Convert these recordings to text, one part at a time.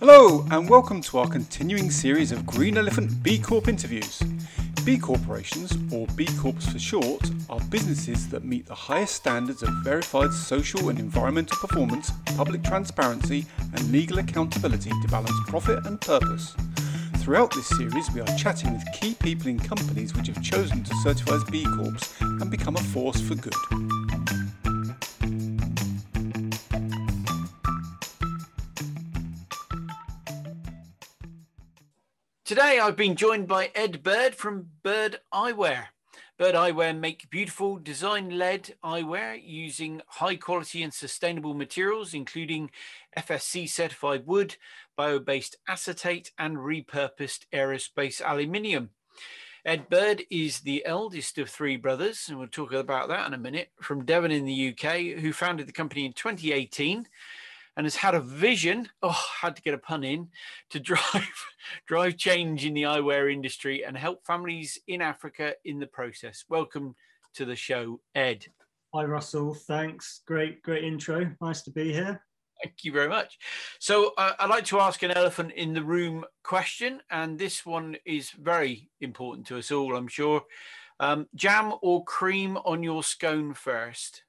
Hello, and welcome to our continuing series of Green Elephant B Corp interviews. B corporations, or B Corps for short, are businesses that meet the highest standards of verified social and environmental performance, public transparency, and legal accountability to balance profit and purpose. Throughout this series, we are chatting with key people in companies which have chosen to certify as B Corps and become a force for good. Today I've been joined by Ed Bird from Bird Eyewear. Bird Eyewear make beautiful design-led eyewear using high quality and sustainable materials, including FSC certified wood, bio-based acetate, and repurposed aerospace aluminium. Ed Bird is the eldest of three brothers, and we'll talk about that in a minute, from Devon in the UK, who founded the company in 2018 and has had a vision, oh, had to get a pun in, to drive drive change in the eyewear industry and help families in Africa in the process. Welcome to the show, Ed. Hi, Russell. Thanks. Great, great intro. Nice to be here. Thank you very much. So, uh, I'd like to ask an elephant in the room question, and this one is very important to us all, I'm sure. Um, jam or cream on your scone first?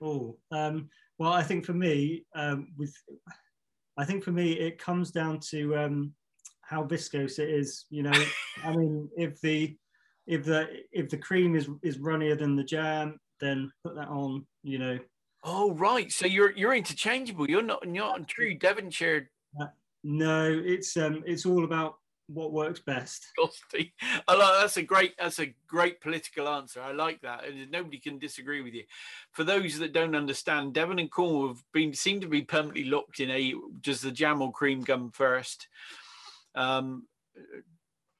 Oh, um, well, I think for me, um, with I think for me, it comes down to um, how viscous it is. You know, I mean, if the if the if the cream is is runnier than the jam, then put that on. You know. Oh right, so you're you're interchangeable. You're not you're not true Devonshire. Uh, no, it's um it's all about what works best. I like that's a great that's a great political answer. I like that, and nobody can disagree with you. For those that don't understand, Devon and Cornwall have been seem to be permanently locked in a does the jam or cream gum first. Um,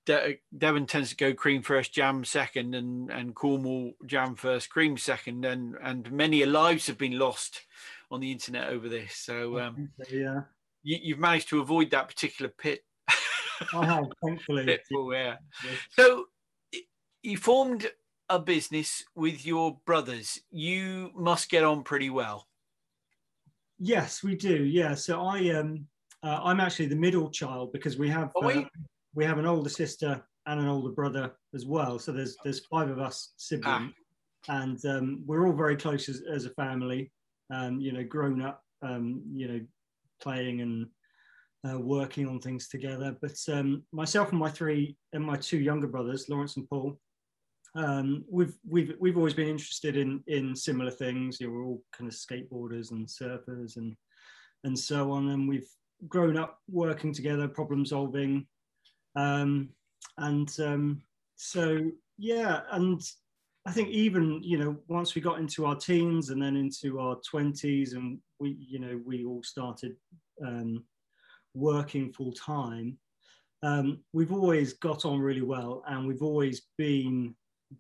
De- Devon tends to go cream first, jam second, and and Cornwall jam first, cream second, and and many lives have been lost on the internet over this. So um, yeah, you, you've managed to avoid that particular pit I have, thankfully. Pitfall, yeah. So you formed a business with your brothers. You must get on pretty well. Yes, we do. Yeah. So I um uh, I'm actually the middle child because we have oh, uh, we have an older sister and an older brother as well. So there's there's five of us siblings, ah. and um, we're all very close as, as a family. Um, you know, grown up, um, you know, playing and uh, working on things together. But um, myself and my three and my two younger brothers, Lawrence and Paul, um, we've we've we've always been interested in in similar things. You know, we're all kind of skateboarders and surfers and and so on, and we've grown up working together, problem solving, um, and um, so yeah, and I think even you know once we got into our teens and then into our twenties, and we you know we all started um, working full time, um, we've always got on really well, and we've always been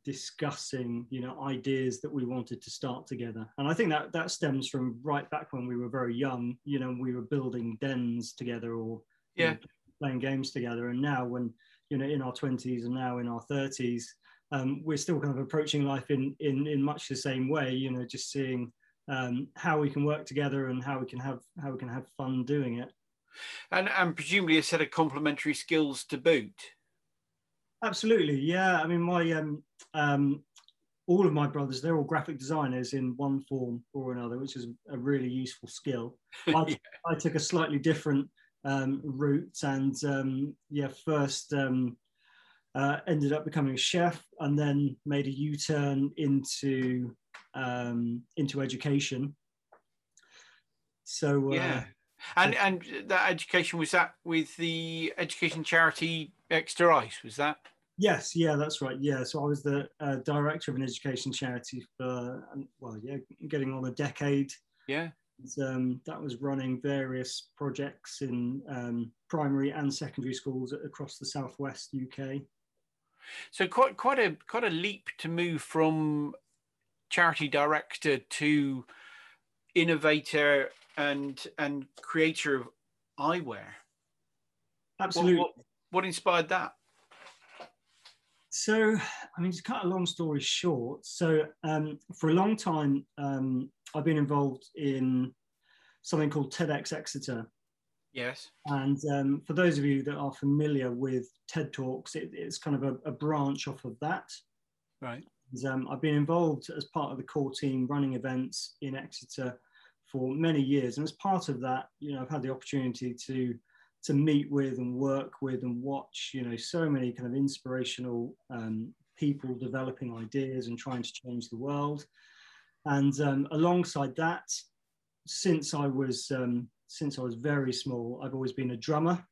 discussing, you know, ideas that we wanted to start together. And I think that that stems from right back when we were very young. You know, we were building dens together or yeah, you know, playing games together. And now, when you know, in our twenties and now in our thirties, um, we're still kind of approaching life in in in much the same way. You know, just seeing um, how we can work together and how we can have how we can have fun doing it and and presumably a set of complementary skills to boot. Absolutely, yeah. I mean, my um, um, all of my brothers, they're all graphic designers in one form or another, which is a really useful skill. I, yeah. I took a slightly different um, route, and um, yeah, first um, uh, ended up becoming a chef, and then made a U-turn into um, into education. So uh, yeah. And and that education was that with the education charity Exeter Ice, was that? Yes, yeah, that's right. Yeah, so I was the uh, director of an education charity for um, well, yeah, getting on a decade. Yeah. And, um, that was running various projects in um, primary and secondary schools across the southwest UK. So quite quite a quite a leap to move from charity director to innovator and and creator of eyewear. Absolutely. What, what, what inspired that? So, I mean, to cut a long story short, so um, for a long time, um, I've been involved in something called TEDx Exeter. Yes. And um, for those of you that are familiar with TED Talks, it, it's kind of a, a, branch off of that. Right. And, um, I've been involved as part of the core team running events in Exeter for many years. And as part of that, you know, I've had the opportunity to to meet with and work with and watch, you know, so many kind of inspirational um, people developing ideas and trying to change the world. And um, alongside that, since I was um, since I was very small, I've always been a drummer,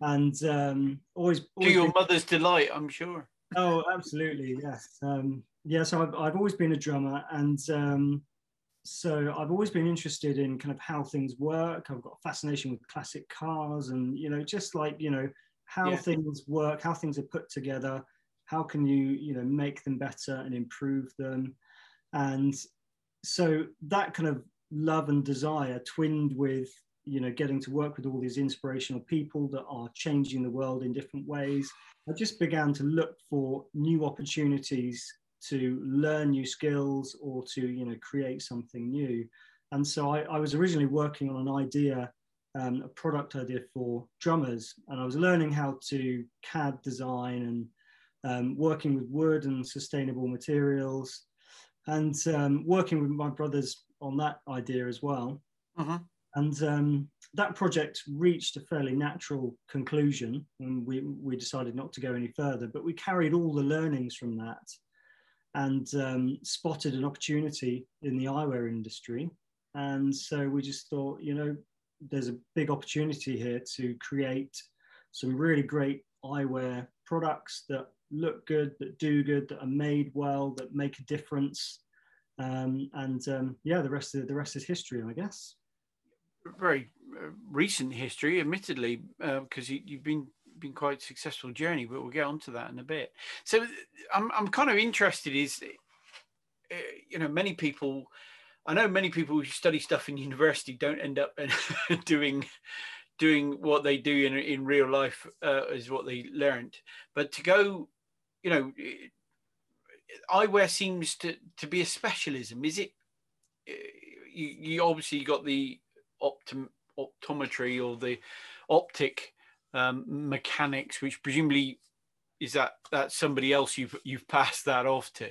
and um, always, always to your been... mother's delight, I'm sure. Oh, absolutely, yes, um, yeah. So I've, I've always been a drummer, and um, so I've always been interested in kind of how things work. I've got a fascination with classic cars, and you know, just like you know how yeah. things work, how things are put together, how can you you know make them better and improve them, and so that kind of love and desire twinned with you know getting to work with all these inspirational people that are changing the world in different ways i just began to look for new opportunities to learn new skills or to you know create something new and so i, I was originally working on an idea um, a product idea for drummers and i was learning how to cad design and um, working with wood and sustainable materials and um, working with my brothers on that idea as well. Uh-huh. And um, that project reached a fairly natural conclusion, and we, we decided not to go any further. But we carried all the learnings from that and um, spotted an opportunity in the eyewear industry. And so we just thought, you know, there's a big opportunity here to create some really great eyewear products that look good, that do good, that are made well, that make a difference, um, and um, yeah, the rest of the rest is history, I guess. Very uh, recent history, admittedly, because uh, you, you've been been quite successful journey, but we'll get onto that in a bit. So I'm I'm kind of interested. Is uh, you know many people. I know many people who study stuff in university don't end up doing doing what they do in in real life uh, is what they learned. But to go, you know, eyewear seems to, to be a specialism. Is it? Uh, you, you obviously got the optom, optometry or the optic um, mechanics, which presumably is that that somebody else you've you've passed that off to.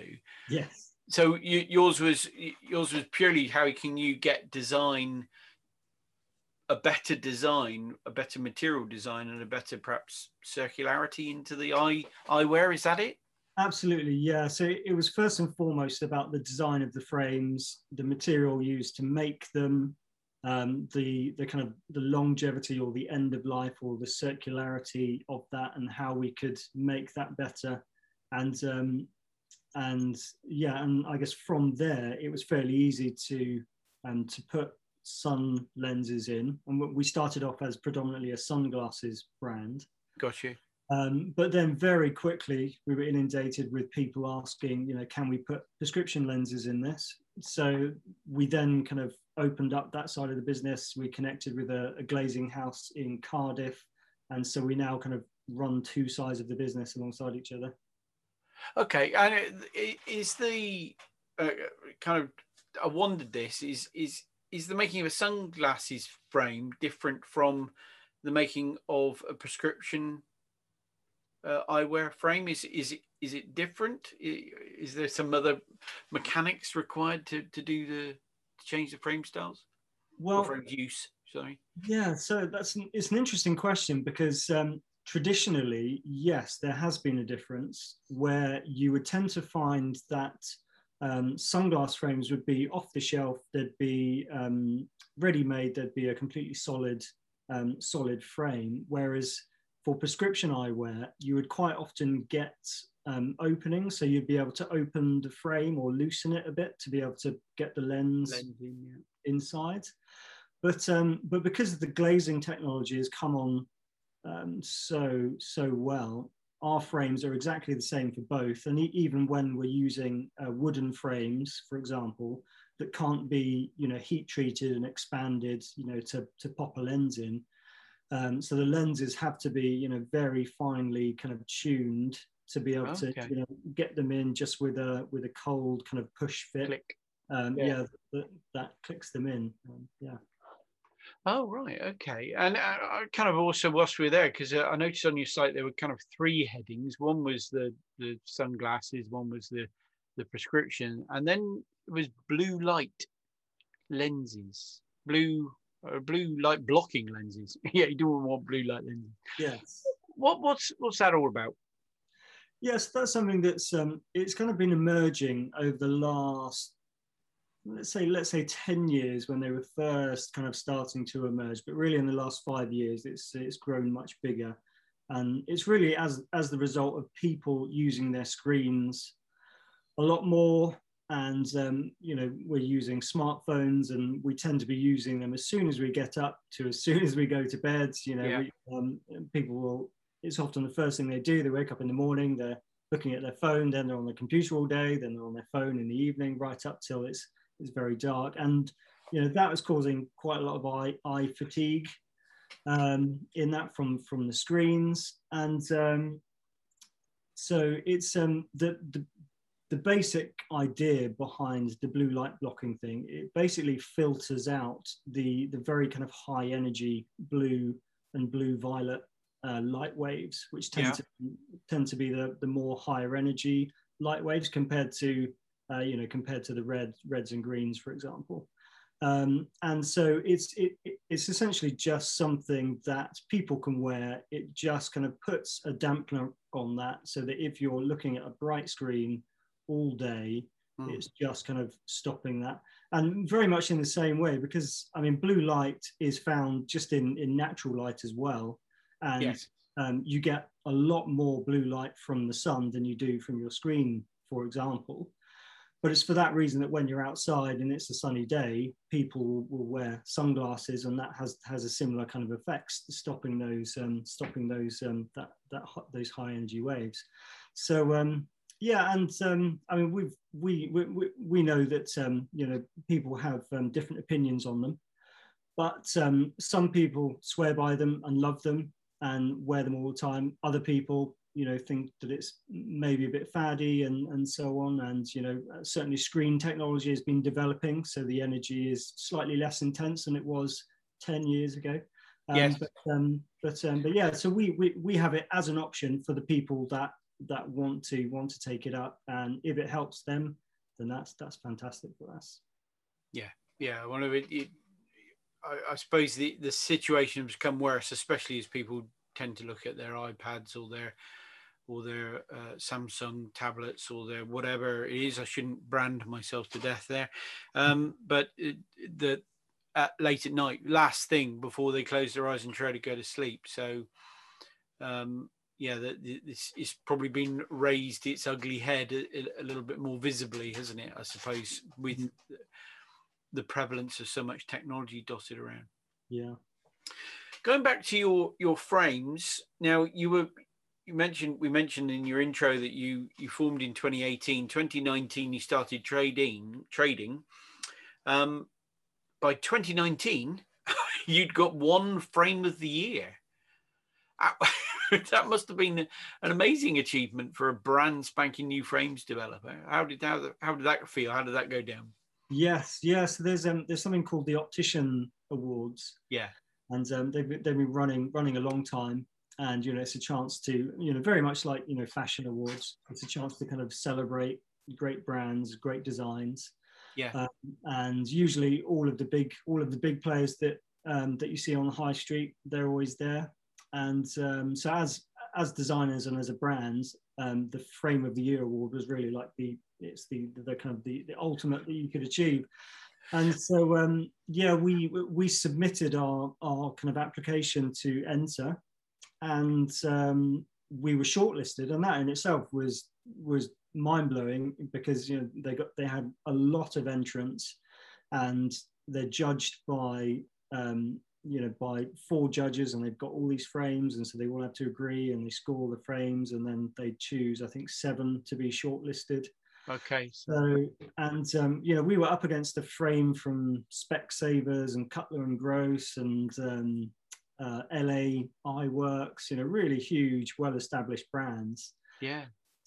Yes. So you, yours was yours was purely how can you get design a better design, a better material design, and a better perhaps circularity into the eye eyewear. Is that it? Absolutely, yeah. So it was first and foremost about the design of the frames, the material used to make them, um, the the kind of the longevity or the end of life or the circularity of that, and how we could make that better. And um, and yeah, and I guess from there it was fairly easy to um, to put sun lenses in, and we started off as predominantly a sunglasses brand. Got you. Um, but then very quickly we were inundated with people asking, you know, can we put prescription lenses in this? So we then kind of opened up that side of the business. We connected with a, a glazing house in Cardiff. And so we now kind of run two sides of the business alongside each other. Okay. And is the uh, kind of, I wondered this, is, is, is the making of a sunglasses frame different from the making of a prescription uh, eyewear frame? Is is it is it different? Is there some other mechanics required to, to do the change the frame styles? Well, or frame use. Sorry. Yeah, so that's an, it's an interesting question because um, traditionally, yes, there has been a difference where you would tend to find that um, sunglass frames would be off the shelf. There'd be um, ready made. There'd be a completely solid um, solid frame, whereas for prescription eyewear, you would quite often get um, openings. So you'd be able to open the frame or loosen it a bit to be able to get the lens yeah. inside. But, um, but because the glazing technology has come on um, so, so well, our frames are exactly the same for both. And even when we're using uh, wooden frames, for example, that can't be, you know, heat treated and expanded, you know, to, to pop a lens in, um, so the lenses have to be, you know, very finely kind of tuned to be able okay. to, you know, get them in just with a with a cold kind of push fit. Click. Um, yeah, yeah that, that, clicks them in. Um, yeah. Oh right, okay. And uh, I kind of also whilst we were there, because uh, I noticed on your site there were kind of three headings. One was the the sunglasses, one was the the prescription, and then it was blue light lenses, blue uh, blue light blocking lenses. yeah, you don't want blue light lenses. Yes. What what's what's that all about? Yes, that's something that's um, it's kind of been emerging over the last let's say let's say 10 years when they were first kind of starting to emerge but really in the last five years it's it's grown much bigger and it's really as as the result of people using their screens a lot more and um, you know we're using smartphones and we tend to be using them as soon as we get up to as soon as we go to bed you know yeah. we, um, people will it's often the first thing they do. They wake up in the morning they're looking at their phone then they're on the computer all day then they're on their phone in the evening right up till it's it's very dark. And you know that was causing quite a lot of eye, eye fatigue um, in that from from the screens. And um, so it's um, the, the the basic idea behind the blue light blocking thing, it basically filters out the, the very kind of high energy blue and blue violet uh, light waves, which tend, yeah. to, tend to be the, the more higher energy light waves compared to, uh, you know, compared to the red, reds and greens, for example. Um, and so it's, it, it's essentially just something that people can wear. It just kind of puts a dampener on that so that if you're looking at a bright screen, all day. Mm. It's just kind of stopping that. And very much in the same way, because I mean, blue light is found just in, in natural light as well. And yes. um, you get a lot more blue light from the sun than you do from your screen, for example. But it's for that reason that when you're outside and it's a sunny day, people will, wear sunglasses, and that has has a similar kind of effect, stopping those um, stopping those um, that that those high energy waves. So um, yeah, and um, I mean, we've we we we know that um, you know people have um, different opinions on them, but um, some people swear by them and love them and wear them all the time. Other people, you know, think that it's maybe a bit faddy and and so on. And you know, certainly screen technology has been developing, so the energy is slightly less intense than it was ten years ago. Um, yes. But um, but um, but yeah, so we, we we have it as an option for the people that that want to want to take it up, and if it helps them, then that's that's fantastic for us. Yeah, yeah. One of it I, I, suppose the the situation has become worse, especially as people tend to look at their iPads or their or their uh, Samsung tablets or their whatever it is. I shouldn't brand myself to death there, um, but it, the at late at night, last thing before they close their eyes and try to go to sleep. So um, yeah, this it's probably been raised its ugly head a, a, little bit more visibly, hasn't it? I suppose with the prevalence of so much technology dotted around. Yeah. Going back to your your frames, now you were you mentioned we mentioned in your intro that you you formed in 2018 2019 you started trading trading um, by 2019 you'd got one frame of the year that must have been an amazing achievement for a brand spanking new frames developer. How did how, how did that feel? How did that go down? Yes, yes. There's um there's something called the Optician Awards. Yeah, and um, they've they've been running running a long time, and you know it's a chance to you know very much like you know fashion awards. It's a chance to kind of celebrate great brands, great designs. Yeah, um, and usually all of the big all of the big players that um, that you see on the high street, they're always there. And um, so as as designers and as a brand, um, the Frame of the Year award was really like the it's the the kind of the, the ultimate that you could achieve. And so um, yeah, we we submitted our our kind of application to enter, and um, we were shortlisted, and that in itself was was mind blowing because you know they got they had a lot of entrants, and they're judged by um, you know by four judges and they've got all these frames and so they all have to agree and they score the frames and then they choose i think seven to be shortlisted okay so and um, you know we were up against a frame from Spec Specsavers and Cutler and Gross and um, uh, L.A. Eyeworks you know really huge well established brands yeah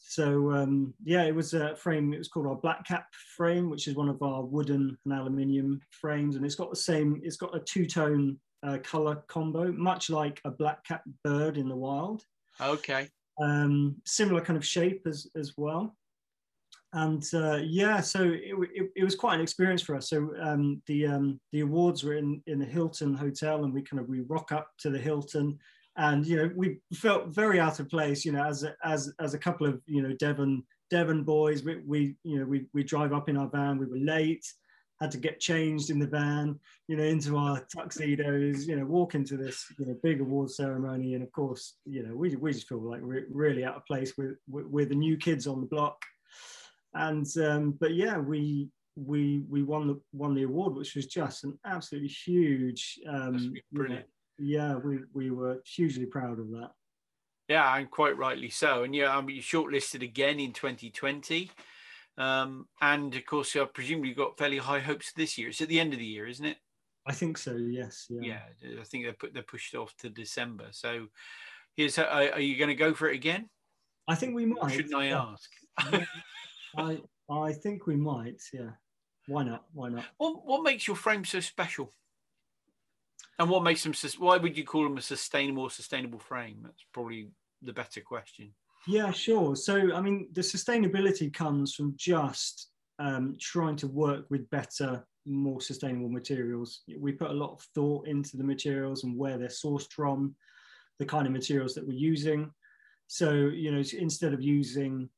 so um, yeah, it was a frame. It was called our Black Cap frame, which is one of our wooden and aluminium frames, and it's got the same. It's got a two-tone uh, color combo, much like a black cap bird in the wild. Okay. Um, similar kind of shape as as well. And uh, yeah, so it, it, it, was quite an experience for us. So um, the um, the awards were in in the Hilton Hotel, and we kind of we rock up to the Hilton, and you know we felt very out of place. You know, as a, as as a couple of you know Devon Devon boys, we, we you know we we drive up in our van. We were late had to get changed in the van, you know, into our tuxedos, you know, walk into this, you know, big award ceremony. And of course, you know, we, we just feel like we're really out of place with, with, with the new kids on the block. And, um, but yeah, we, we, we won the, won the award, which was just an absolutely huge, um, brilliant. You know, yeah, we, we were hugely proud of that. Yeah, and quite rightly so. And yeah, I mean, you shortlisted again in 2020. Um, and of course, I presume you've got fairly high hopes this year. It's at the end of the year, isn't it? I think so. Yes. Yeah. yeah I think they put they pushed off to December. So, here's how, are, you going to go for it again? I think we might. shouldn't I yeah. ask? I I think we might. Yeah. Why not? Why not? What What makes your frame so special? And what makes them? Why would you call them a sustainable, sustainable frame? That's probably the better question. Yeah, sure. So, I mean, the sustainability comes from just um, trying to work with better, more sustainable materials. We put a lot of thought into the materials and where they're sourced from, the kind of materials that we're using. So, you know, instead of using,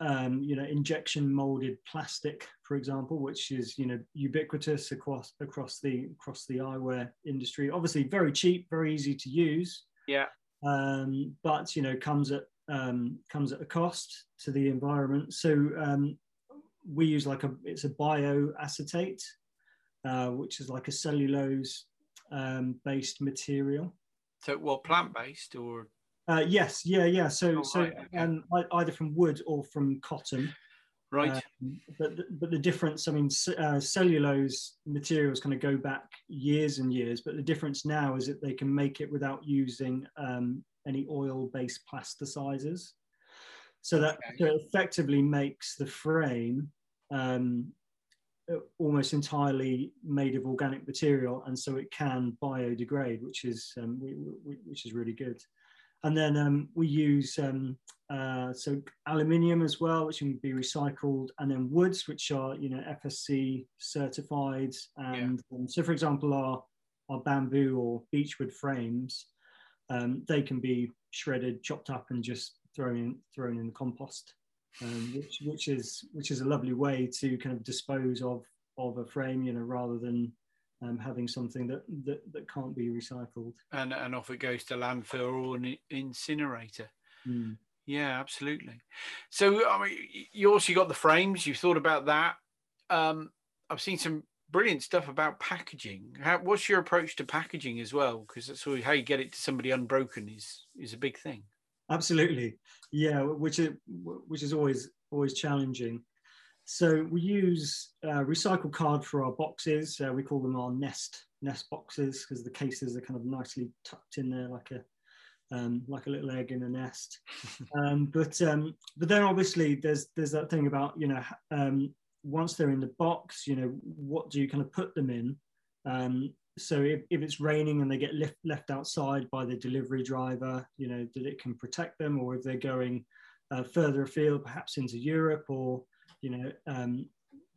um, you know, injection molded plastic, for example, which is, you know, ubiquitous across across the across the eyewear industry. Obviously, very cheap, very easy to use. Yeah. Um, but you know, comes at um, comes at a cost to the environment. So um, we use like a it's a bioacetate, uh, which is like a cellulose um, based material. So what plant based or? Uh, yes, yeah, yeah. So oh, so right, okay. um, either from wood or from cotton. Right. Um, but but the difference, I mean, uh, cellulose materials kind of go back years and years, but the difference now is that they can make it without using um, any oil-based plasticizers. So that okay. so effectively makes the frame um, almost entirely made of organic material, and so it can biodegrade, which is um, we, we, which is really good. And then um, we use um, uh, so aluminium as well, which can be recycled, and then woods, which are you know FSC certified. And yeah. Um, so, for example, our our bamboo or beechwood frames um, they can be shredded, chopped up, and just thrown in thrown in the compost, um, which which is which is a lovely way to kind of dispose of of a frame, you know, rather than um, having something that, that that can't be recycled. And and off it goes to landfill or an incinerator. Mm. Yeah, absolutely. So I mean, you also got the frames. You thought about that. Um, I've seen some brilliant stuff about packaging. How, what's your approach to packaging as well? Because that's how you get it to somebody unbroken is is a big thing. Absolutely, yeah. Which is which is always always challenging. So we use uh, recycled card for our boxes. Uh, we call them our nest nest boxes because the cases are kind of nicely tucked in there like a um, like a little egg in a nest. um, but um, but then obviously there's there's that thing about you know um, once they're in the box, you know, what do you kind of put them in? Um, so if, if it's raining and they get left, left outside by the delivery driver, you know, that it can protect them, or if they're going uh, further afield, perhaps into Europe, or you know, um,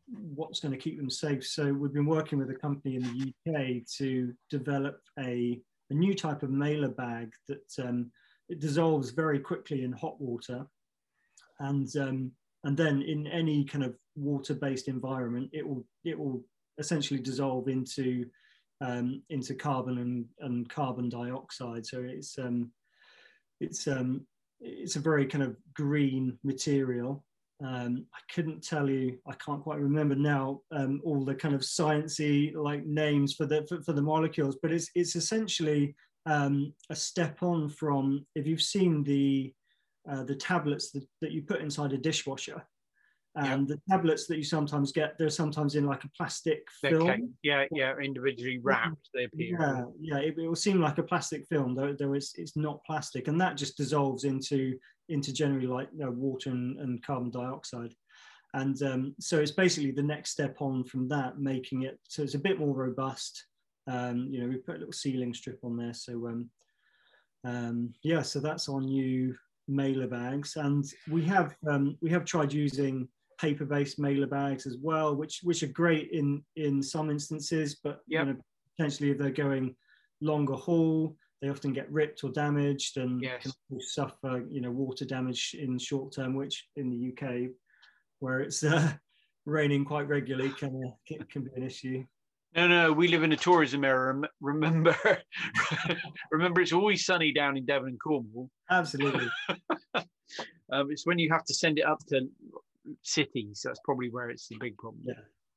what's going to keep them safe. So we've been working with a company in the UK to develop a, a new type of mailer bag that um, it dissolves very quickly in hot water, and um, and then in any kind of water-based environment, it will it will essentially dissolve into um, into carbon and, and carbon dioxide. So it's um, it's um, it's a very kind of green material. Um, I couldn't tell you, I can't quite remember now um, all the kind of sciency like names for the for, for the molecules, but it's it's essentially um, a step on from if you've seen the uh, the tablets that, that you put inside a dishwasher. And yep. the tablets that you sometimes get, they're sometimes in like a plastic film. Yeah, yeah, individually wrapped. They appear. Yeah, yeah. It, it, will seem like a plastic film, though. Though it's it's not plastic, and that just dissolves into into generally like you know, water and, and carbon dioxide. And um, so it's basically the next step on from that, making it so it's a bit more robust, Um, you know, we put a little sealing strip on there. So um, um, yeah, so that's our new mailer bags, and we have um, we have tried using paper-based mailer bags as well, which which are great in in some instances, but Yep. you know, potentially if they're going longer haul, they often get ripped or damaged and Yes. can suffer you know water damage in short term, which in the UK, where it's uh, raining quite regularly, can uh, can, can be an issue. No, no, we live in a tourism area. rem- Remember, remember, it's always sunny down in Devon and Cornwall. Absolutely. Um, it's when you have to send it up to cities. That's probably where it's the big problem. Yeah.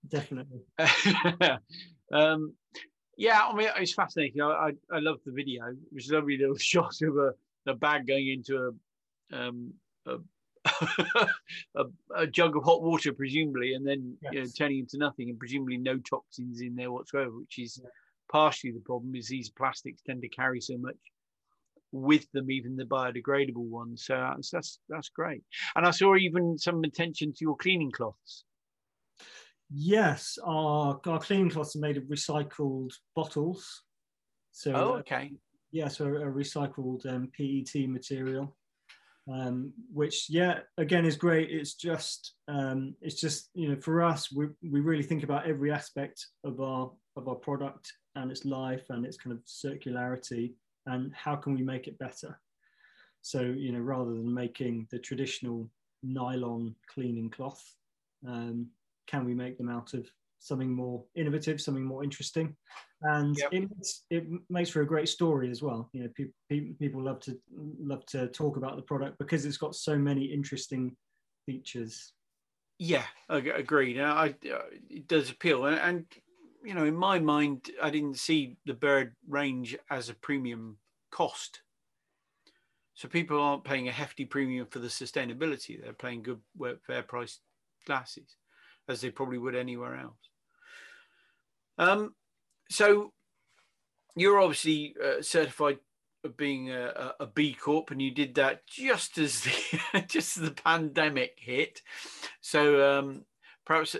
Definitely. um, yeah, I mean, it's fascinating. I, I, I love the video. It was a lovely little shot of a, a bag going into a, um, a, a, a jug of hot water, presumably, and then you know, turning into nothing, and presumably no toxins in there whatsoever, which is Yeah. partially the problem. Is these plastics tend to carry so much with them, even the biodegradable ones. So that's that's, that's great. And I saw even some attention to your cleaning cloths. Yes, our, our cleaning cloths are made of recycled bottles. So Oh, uh, okay. yeah, so a recycled um, PET material, um, which yeah, again is great. It's just um, it's just you know for us, we we really think about every aspect of our of our product and its life and its kind of circularity and how can we make it better. So you know rather than making the traditional nylon cleaning cloth, um, can we make them out of something more innovative, something more interesting? and Yep. it makes, it makes for a great story as well. You know, people people love to love to talk about the product because it's got so many interesting features. Yeah, ag- agreed. Uh, I, uh, it does appeal, and, and you know, in my mind, I didn't see the bird range as a premium cost. So people aren't paying a hefty premium for the sustainability; they're paying good, fair price glasses, as they probably would anywhere else. Um, so you're obviously uh, certified of being a B Corp, and you did that just as the just as the pandemic hit. So um, perhaps,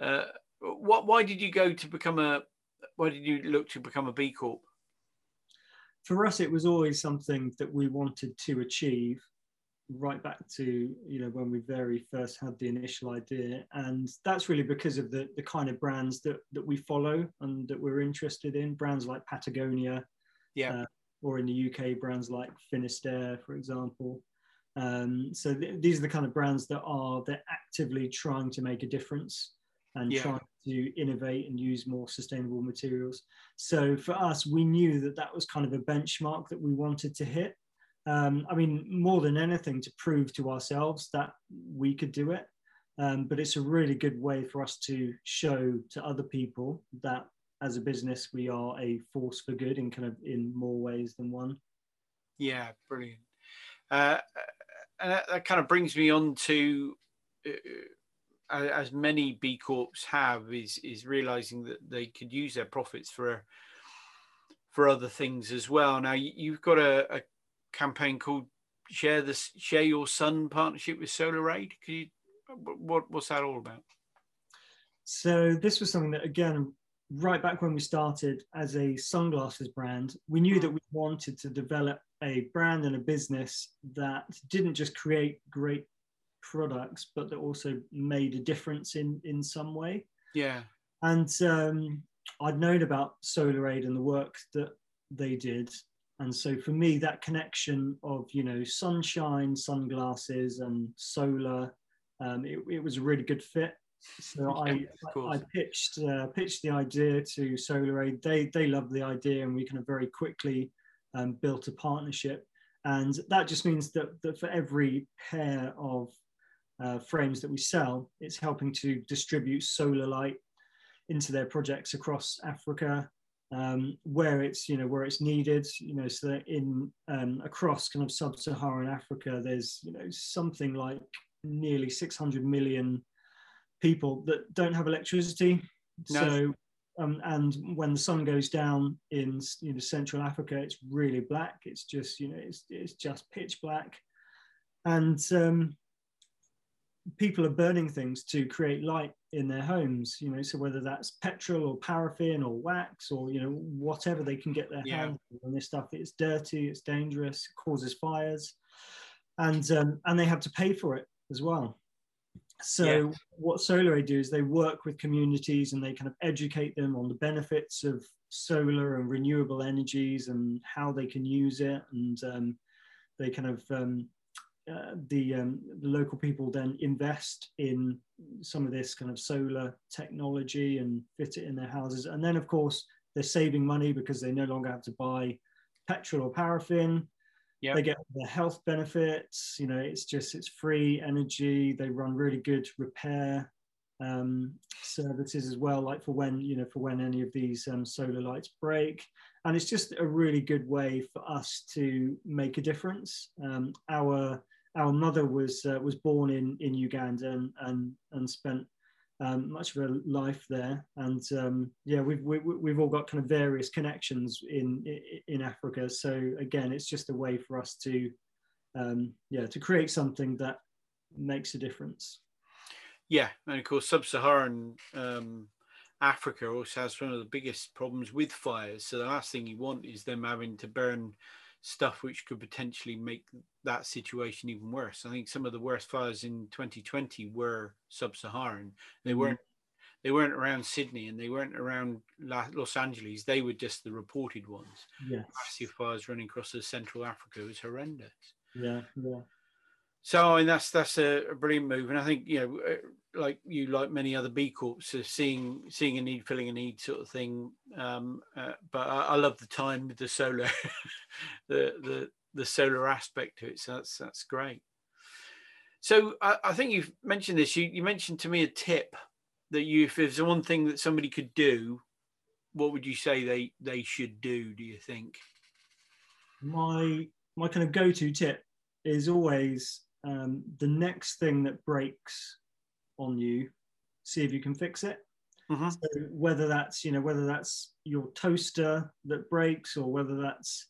uh, what? Why did you go to become a? Why did you look to become a B Corp? For us, it was always something that we wanted to achieve, right back to you know when we very first had the initial idea, and that's really because of the the kind of brands that that we follow and that we're interested in. Brands like Patagonia, Yeah. uh, or in the UK, brands like Finisterre, for example. Um, so th- these are the kind of brands that are they're actively trying to make a difference and Yeah. trying to innovate and use more sustainable materials. So for us, we knew that that was kind of a benchmark that we wanted to hit. Um, I mean, more than anything, to prove to ourselves that we could do it. Um, but it's a really good way for us to show to other people that as a business we are a force for good in kind of in more ways than one. Yeah, brilliant. Uh, and that, that kind of brings me on to, uh, uh, as many B Corps have, is is realizing that they could use their profits for for other things as well. Now you, you've got a, a campaign called "Share the Share Your Sun" partnership with Solar Aid. Could you, what what's that all about? So this was something that again, right back when we started as a sunglasses brand, we knew that we wanted to develop a brand and a business that didn't just create great products, but that also made a difference in in some way. Yeah, And um, I'd known about Solar Aid and the work that they did. And so for me, that connection of, you know, sunshine, sunglasses and solar, um, it, it was a really good fit. So Yeah, I, I, pitched uh, pitched the idea to Solar Aid. They, they loved the idea and we kind of very quickly um, built a partnership. And that just means that, that for every pair of uh, frames that we sell, it's helping to distribute solar light into their projects across Africa, um, where it's you know where it's needed. You know, so that in um, across kind of sub-Saharan Africa, there's you know something like nearly 600 million people that don't have electricity. No. So. Um, and when the sun goes down in you know Central Africa, it's really black. It's just you know it's, it's just pitch black, and um, people are burning things to create light in their homes you know so whether that's petrol or paraffin or wax or you know whatever they can get their yeah. hands on this stuff it's dirty it's dangerous it causes fires and um, and they have to pay for it as well so yeah. what solar do is they work with communities and they kind of educate them on the benefits of solar and renewable energies and how they can use it and um, they kind of um, uh, the, um, the local people then invest in some of this kind of solar technology and fit it in their houses. And then, of course, they're saving money because they no longer have to buy petrol or paraffin. Yep. They get the health benefits. You know, it's just it's free energy. They run really good repair um, services as well, like for when you know for when any of these um, solar lights break. And it's just a really good way for us to make a difference. Um, our our mother was uh, was born in in Uganda and and, and spent um, much of her life there. And um, yeah, we've we, have we have all got kind of various connections in in Africa. So again, it's just a way for us to um, yeah to create something that makes a difference. Yeah, and of course, sub-Saharan um, Africa also has one of the biggest problems with fires. So the last thing you want is them having to burn stuff which could potentially make that situation even worse. I think some of the worst fires in 2020 were sub-Saharan. They mm-hmm. weren't they weren't around Sydney and they weren't around Los Angeles. They were just the reported ones. Yes. Massive fires running across the Central Africa was horrendous. Yeah, yeah. So I mean that's that's a, a, brilliant move, and I think you know, like you, like many other B Corps, are seeing seeing a need, filling a need, sort of thing. Um, uh, but I, I, love the time with the solar, the the the solar aspect to it. So that's that's great. So I, I think you've mentioned this. You you mentioned to me a tip that you, if there's one thing that somebody could do, what would you say they they should do? Do you think? My my kind of go to tip is always um, the next thing that breaks on you, see if you can fix it. Mm-hmm. So whether that's you know whether that's your toaster that breaks or whether that's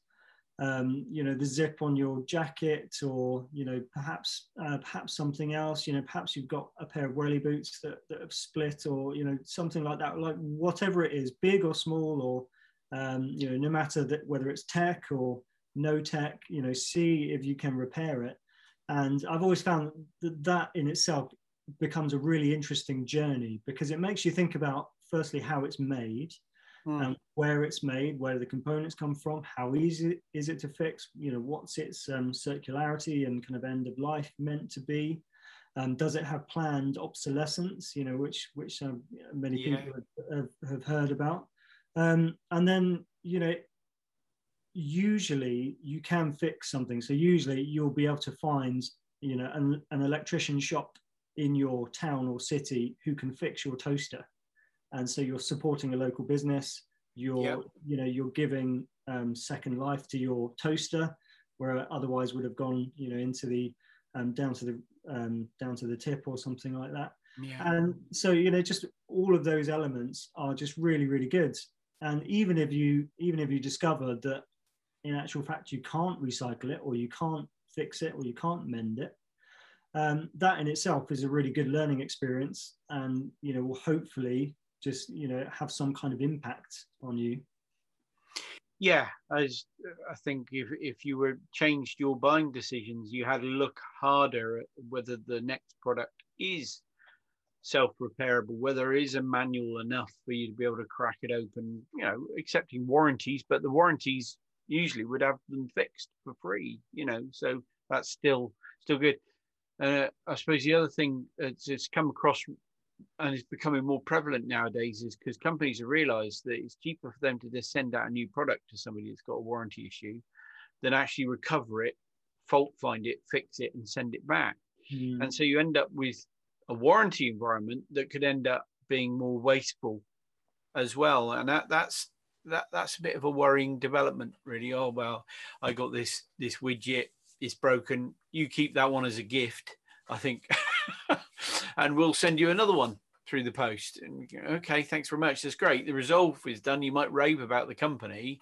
um, you know the zip on your jacket or you know perhaps uh, perhaps something else you know perhaps you've got a pair of welly boots that, that have split or you know something like that like whatever it is big or small or um, you know no matter that whether it's tech or no tech you know see if you can repair it and I've always found that that in itself becomes a really interesting journey because it makes you think about firstly how it's made, mm. um, where it's made, where the components come from, how easy is it to fix, you know, what's its um, circularity and kind of end of life meant to be. Um, does it have planned obsolescence, you know, which which um, many yeah. people have, have, heard about, um, and then you know usually you can fix something. So usually you'll be able to find, you know, an, an electrician shop in your town or city who can fix your toaster. And so you're supporting a local business. You're, yep. you know, you're giving um, second life to your toaster, where otherwise would have gone, you know, into the um, down to the um, down to the tip or something like that. Yeah. And so you know, just all of those elements are just really, really good. And even if you even if you discover that in actual fact you can't recycle it or you can't fix it or you can't mend it um, that in itself is a really good learning experience and you know will hopefully just you know have some kind of impact on you yeah I, I think if, if you were changed your buying decisions you had to look harder at whether the next product is self-repairable whether it is a manual enough for you to be able to crack it open you know accepting warranties but the warranties usually would have them fixed for free, you know, so that's still still good. Uh, I suppose the other thing that's, come across and is becoming more prevalent nowadays is because companies have realized that it's cheaper for them to just send out a new product to somebody that's got a warranty issue than actually recover it, fault find it, fix it, and send it back. Mm. And so you end up with a warranty environment that could end up being more wasteful as well. And that, that's that that's a bit of a worrying development, really. Oh well, I got this this widget, it's broken. You keep that one as a gift, I think, and we'll send you another one through the post. And okay, thanks very much. That's great. The resolve is done. You might rave about the company,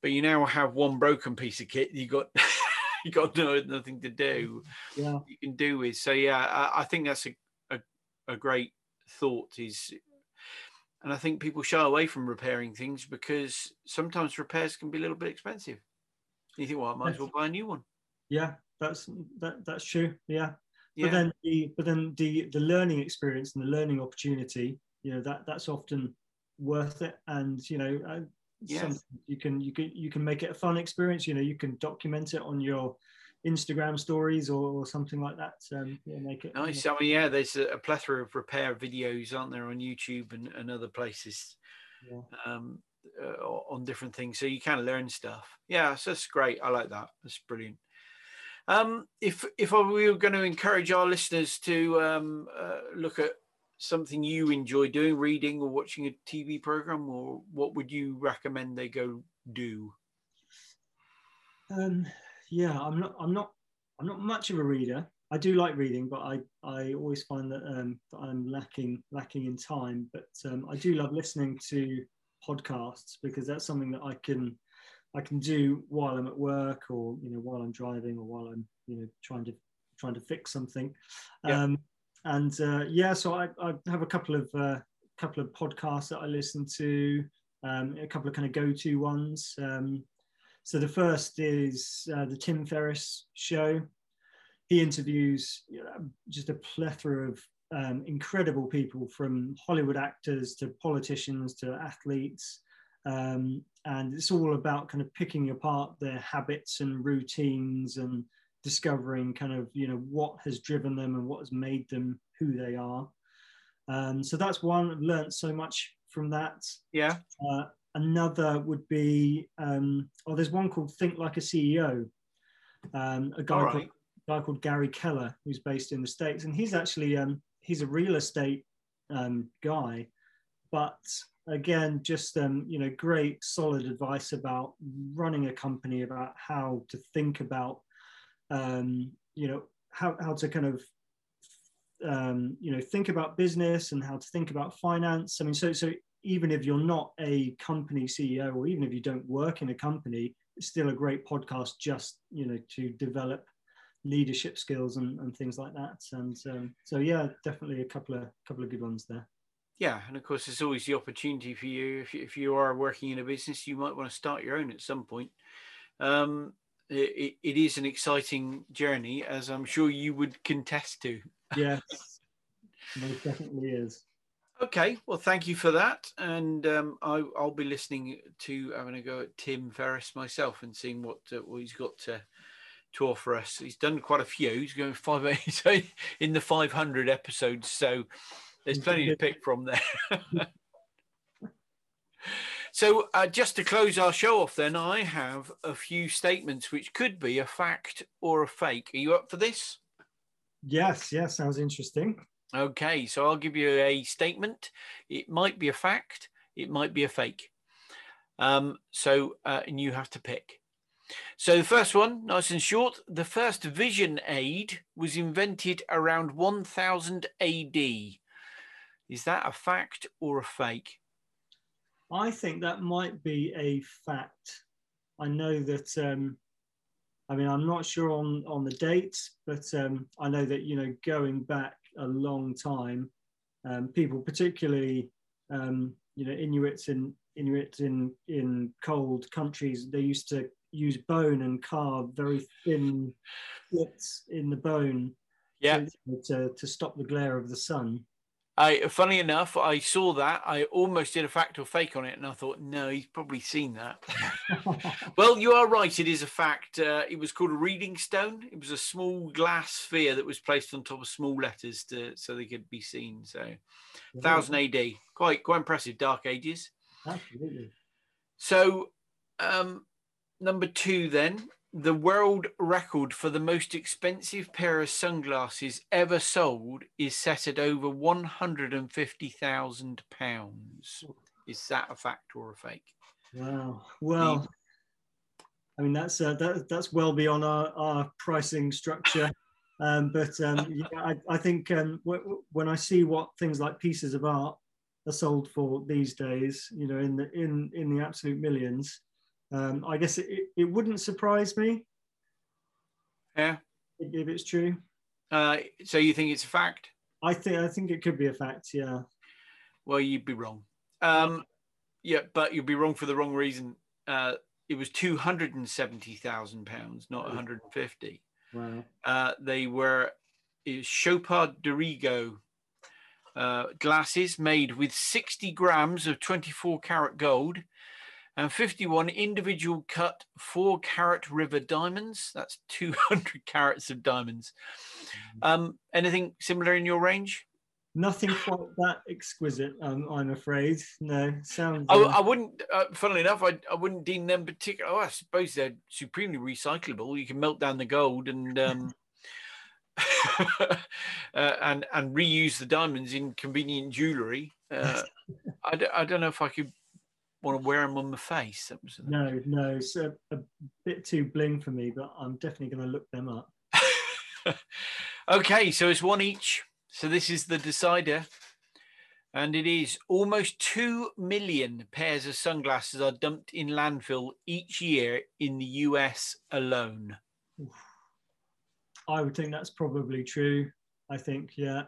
but you now have one broken piece of kit. You got you got no, nothing to do. Yeah. You can do with. So yeah, I, I think that's a, a a great thought. Is and I think people shy away from repairing things because sometimes repairs can be a little bit expensive. You think, well, I might as well buy a new one. Yeah, that's that that's true. Yeah. Yeah. But then the but then the the learning experience and the learning opportunity, you know, that that's often worth it. And you know, uh, Yes. you can you can you can make it a fun experience. You know, you can document it on your Instagram stories or, or something like that. Um, yeah, make it Nice. I mean, yeah, there's a, a plethora of repair videos, aren't there, on YouTube and, and other places Yeah. um, uh, on different things. So you can learn stuff. Yeah, so that's great. I like that. That's brilliant. Um, if if we were going to encourage our listeners to um, uh, look at something you enjoy doing, reading or watching a TV program, or what would you recommend they go do? Um, yeah, I'm not. I'm not. I'm not much of a reader. I do like reading, but I, I always find that, um, that I'm lacking lacking in time. But um, I do love listening to podcasts because that's something that I can I can do while I'm at work or you know while I'm driving or while I'm you know trying to trying to fix something. Yeah. Um, and uh, yeah, so I, I have a couple of uh, couple of podcasts that I listen to. Um, a couple of kind of go-to ones. Um, so the first is uh, the Tim Ferriss show. He interviews you know, just a plethora of um, incredible people, from Hollywood actors to politicians to athletes, um, and it's all about kind of picking apart their habits and routines and discovering kind of you know what has driven them and what has made them who they are. Um, so that's one. I've learned so much from that. Yeah. Uh, another would be um, oh, there's one called Think Like a CEO. Um, a guy All called, guy called Gary Keller, who's based in the states, and he's actually um, he's a real estate um, guy, but again, just um, you know, great solid advice about running a company, about how to think about um, you know how how to kind of um, you know think about business and how to think about finance. I mean, so so even if you're not a company CEO or even if you don't work in a company, it's still a great podcast just you know to develop leadership skills and, and things like that. And um, so yeah, definitely a couple of couple of good ones there. Yeah, and of course, there's always the opportunity for you if you, if you are working in a business, you might want to start your own at some point. Um, it, it is an exciting journey, as I'm sure you would contest to. Yes, most definitely is. Okay, well, thank you for that, and um, I, I'll be listening to having a go at Tim Ferriss myself and seeing what uh, what he's got to to for us. He's done quite a few. He's going five in the 500 episodes, so there's plenty to pick from there. so, uh, just to close our show off, then I have a few statements which could be a fact or a fake. Are you up for this? Yes, yes, sounds interesting. Okay, so I'll give you a statement. It might be a fact, it might be a fake. Um, so, uh, and you have to pick. So, the first one, nice and short the first vision aid was invented around 1000 AD. Is that a fact or a fake? I think that might be a fact. I know that. Um, I mean, I'm not sure on on the dates, but um, I know that you know going back a long time, um, people, particularly um, you know Inuits in Inuits in in cold countries, they used to use bone and carve very thin slits in the bone Yeah. to, to to stop the glare of the sun. I, funny enough, I saw that. I almost did a fact or fake on it, and I thought, no, he's probably seen that. well, you are right. It is a fact. Uh, it was called a reading stone. It was a small glass sphere that was placed on top of small letters to, so they could be seen. So, 1000 AD, quite quite impressive. Dark Ages. Absolutely. So, um, number two, then the world record for the most expensive pair of sunglasses ever sold is set at over one hundred and fifty thousand pounds. Is that a fact or a fake? Wow. Well, I mean that's uh, that, that's well beyond our, our pricing structure. Um, but um, yeah, I, I think um, w- when I see what things like pieces of art are sold for these days, you know, in the in in the absolute millions, um, I guess it, it wouldn't surprise me. Yeah. If it's true. Uh, so you think it's a fact? I think I think it could be a fact. Yeah. Well, you'd be wrong. Um, yeah, but you'd be wrong for the wrong reason. Uh, it was two hundred and seventy thousand pounds, not one hundred and fifty. Wow. Uh, they were Chopard De Rigo uh, glasses made with 60 grams of 24 karat gold and 51 individual cut 4 carat river diamonds. That's 200 carats of diamonds. Um, anything similar in your range? Nothing quite that exquisite, um, I'm afraid. No, sounds. I, uh, I wouldn't, uh, funnily enough, I, I wouldn't deem them particular. Oh, I suppose they're supremely recyclable. You can melt down the gold and um, uh, and and reuse the diamonds in convenient jewelry. Uh, I, d- I don't know if I could want to wear them on my face. That was no, no, it's a, a bit too bling for me, but I'm definitely going to look them up. okay, so it's one each. So this is the decider. And it is almost 2 million pairs of sunglasses are dumped in landfill each year in the US alone. I would think that's probably true. I think, yeah,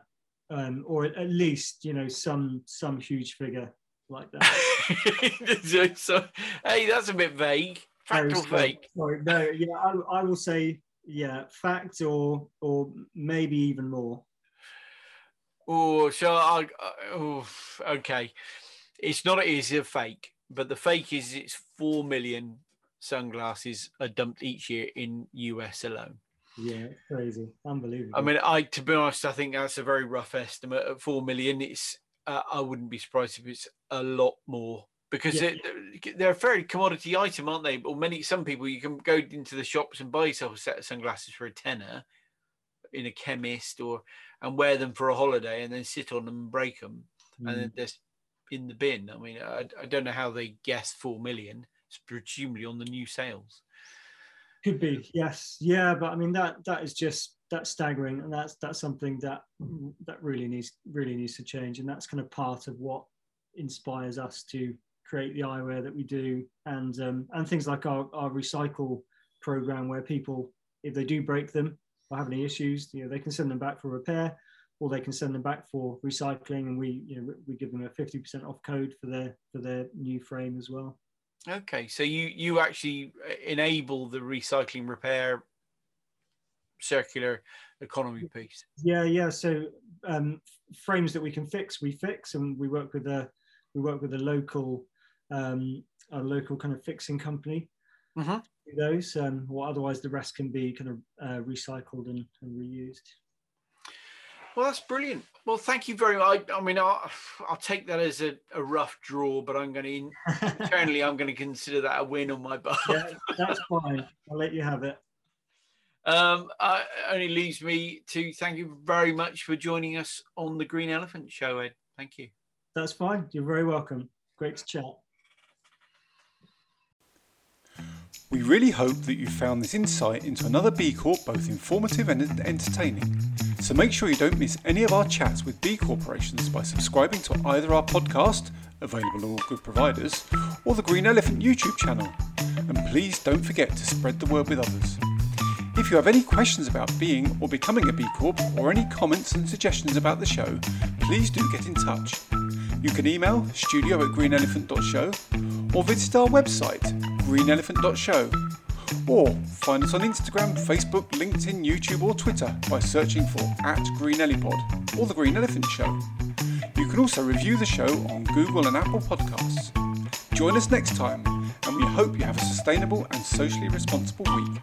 um, or at least you know some some huge figure like that. so, hey, that's a bit vague. Fact or fake? Sorry, no, yeah, I, I will say yeah, fact or or maybe even more. Oh, so I. Oh, okay. It's not. Is a fake, but the fake is it's four million sunglasses are dumped each year in US alone. Yeah, crazy, unbelievable. I mean, I to be honest, I think that's a very rough estimate. At four million, it's uh, I wouldn't be surprised if it's a lot more because Yeah. they're, they're a fairly commodity item, aren't they? Or many some people you can go into the shops and buy yourself a set of sunglasses for a tenner in a chemist or and wear them for a holiday and then sit on them and break them and Mm. then they're in the bin. I mean, I, I don't know how they guessed four million. It's presumably on the new sales. Could be, yes, yeah, but I mean that that is just that's staggering, and that's that's something that that really needs really needs to change, and that's kind of part of what inspires us to create the eyewear that we do, and um, and things like our our recycle program, where people, if they do break them or have any issues, you know, they can send them back for repair, or they can send them back for recycling, and we you know we give them a fifty percent off code for their for their new frame as well. Okay, so you you actually uh, enable the recycling, repair, circular economy piece. Yeah, yeah. So um, frames that we can fix, we fix, and we work with a we work with a local um, a local kind of fixing company. Mhm. do Those, um, or otherwise the rest can be kind of uh, recycled and, and reused. Well, that's brilliant. Well, thank you very much. I, I mean, I'll, I'll take that as a, a rough draw, but I'm going to internally I'm going to consider that a win on my part. yeah, that's fine. I'll let you have it. Um, uh, it only leaves me to thank you very much for joining us on the Green Elephant Show, Ed. Thank you. That's fine. You're very welcome. Great to chat. We really hope that you found this insight into another B Corp both informative and entertaining. So make sure you don't miss any of our chats with B corporations by subscribing to either our podcast, available on all good providers, or the Green Elephant YouTube channel. And please don't forget to spread the word with others. If you have any questions about being or becoming a B Corp or any comments and suggestions about the show, please do get in touch. You can email studio at greenelephant.show or visit our website, greenelephant.show. Or find us on Instagram, Facebook, LinkedIn, YouTube, or Twitter by searching for at GreenElipod or The Green Elephant Show. You can also review the show on Google and Apple Podcasts. Join us next time, and we hope you have a sustainable and socially responsible week.